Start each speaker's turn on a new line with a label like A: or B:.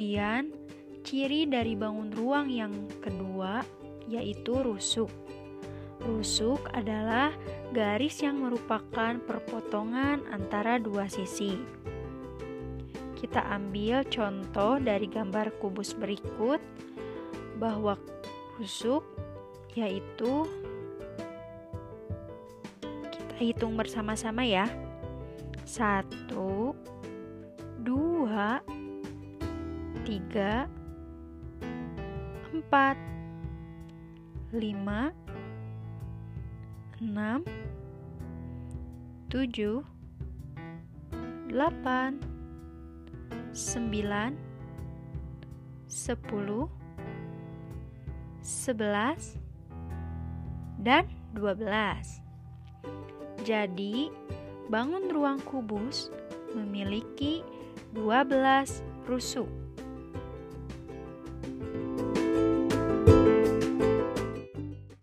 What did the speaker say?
A: Kemudian, ciri dari bangun ruang yang kedua yaitu rusuk. Rusuk adalah garis yang merupakan perpotongan antara dua sisi. Kita ambil contoh dari gambar kubus berikut bahwa rusuk yaitu kita hitung bersama-sama ya. Satu, dua, tiga, empat, lima, enam, tujuh, delapan, sembilan, sepuluh, sebelas, dan dua belas. Jadi, bangun ruang kubus memiliki 12 rusuk.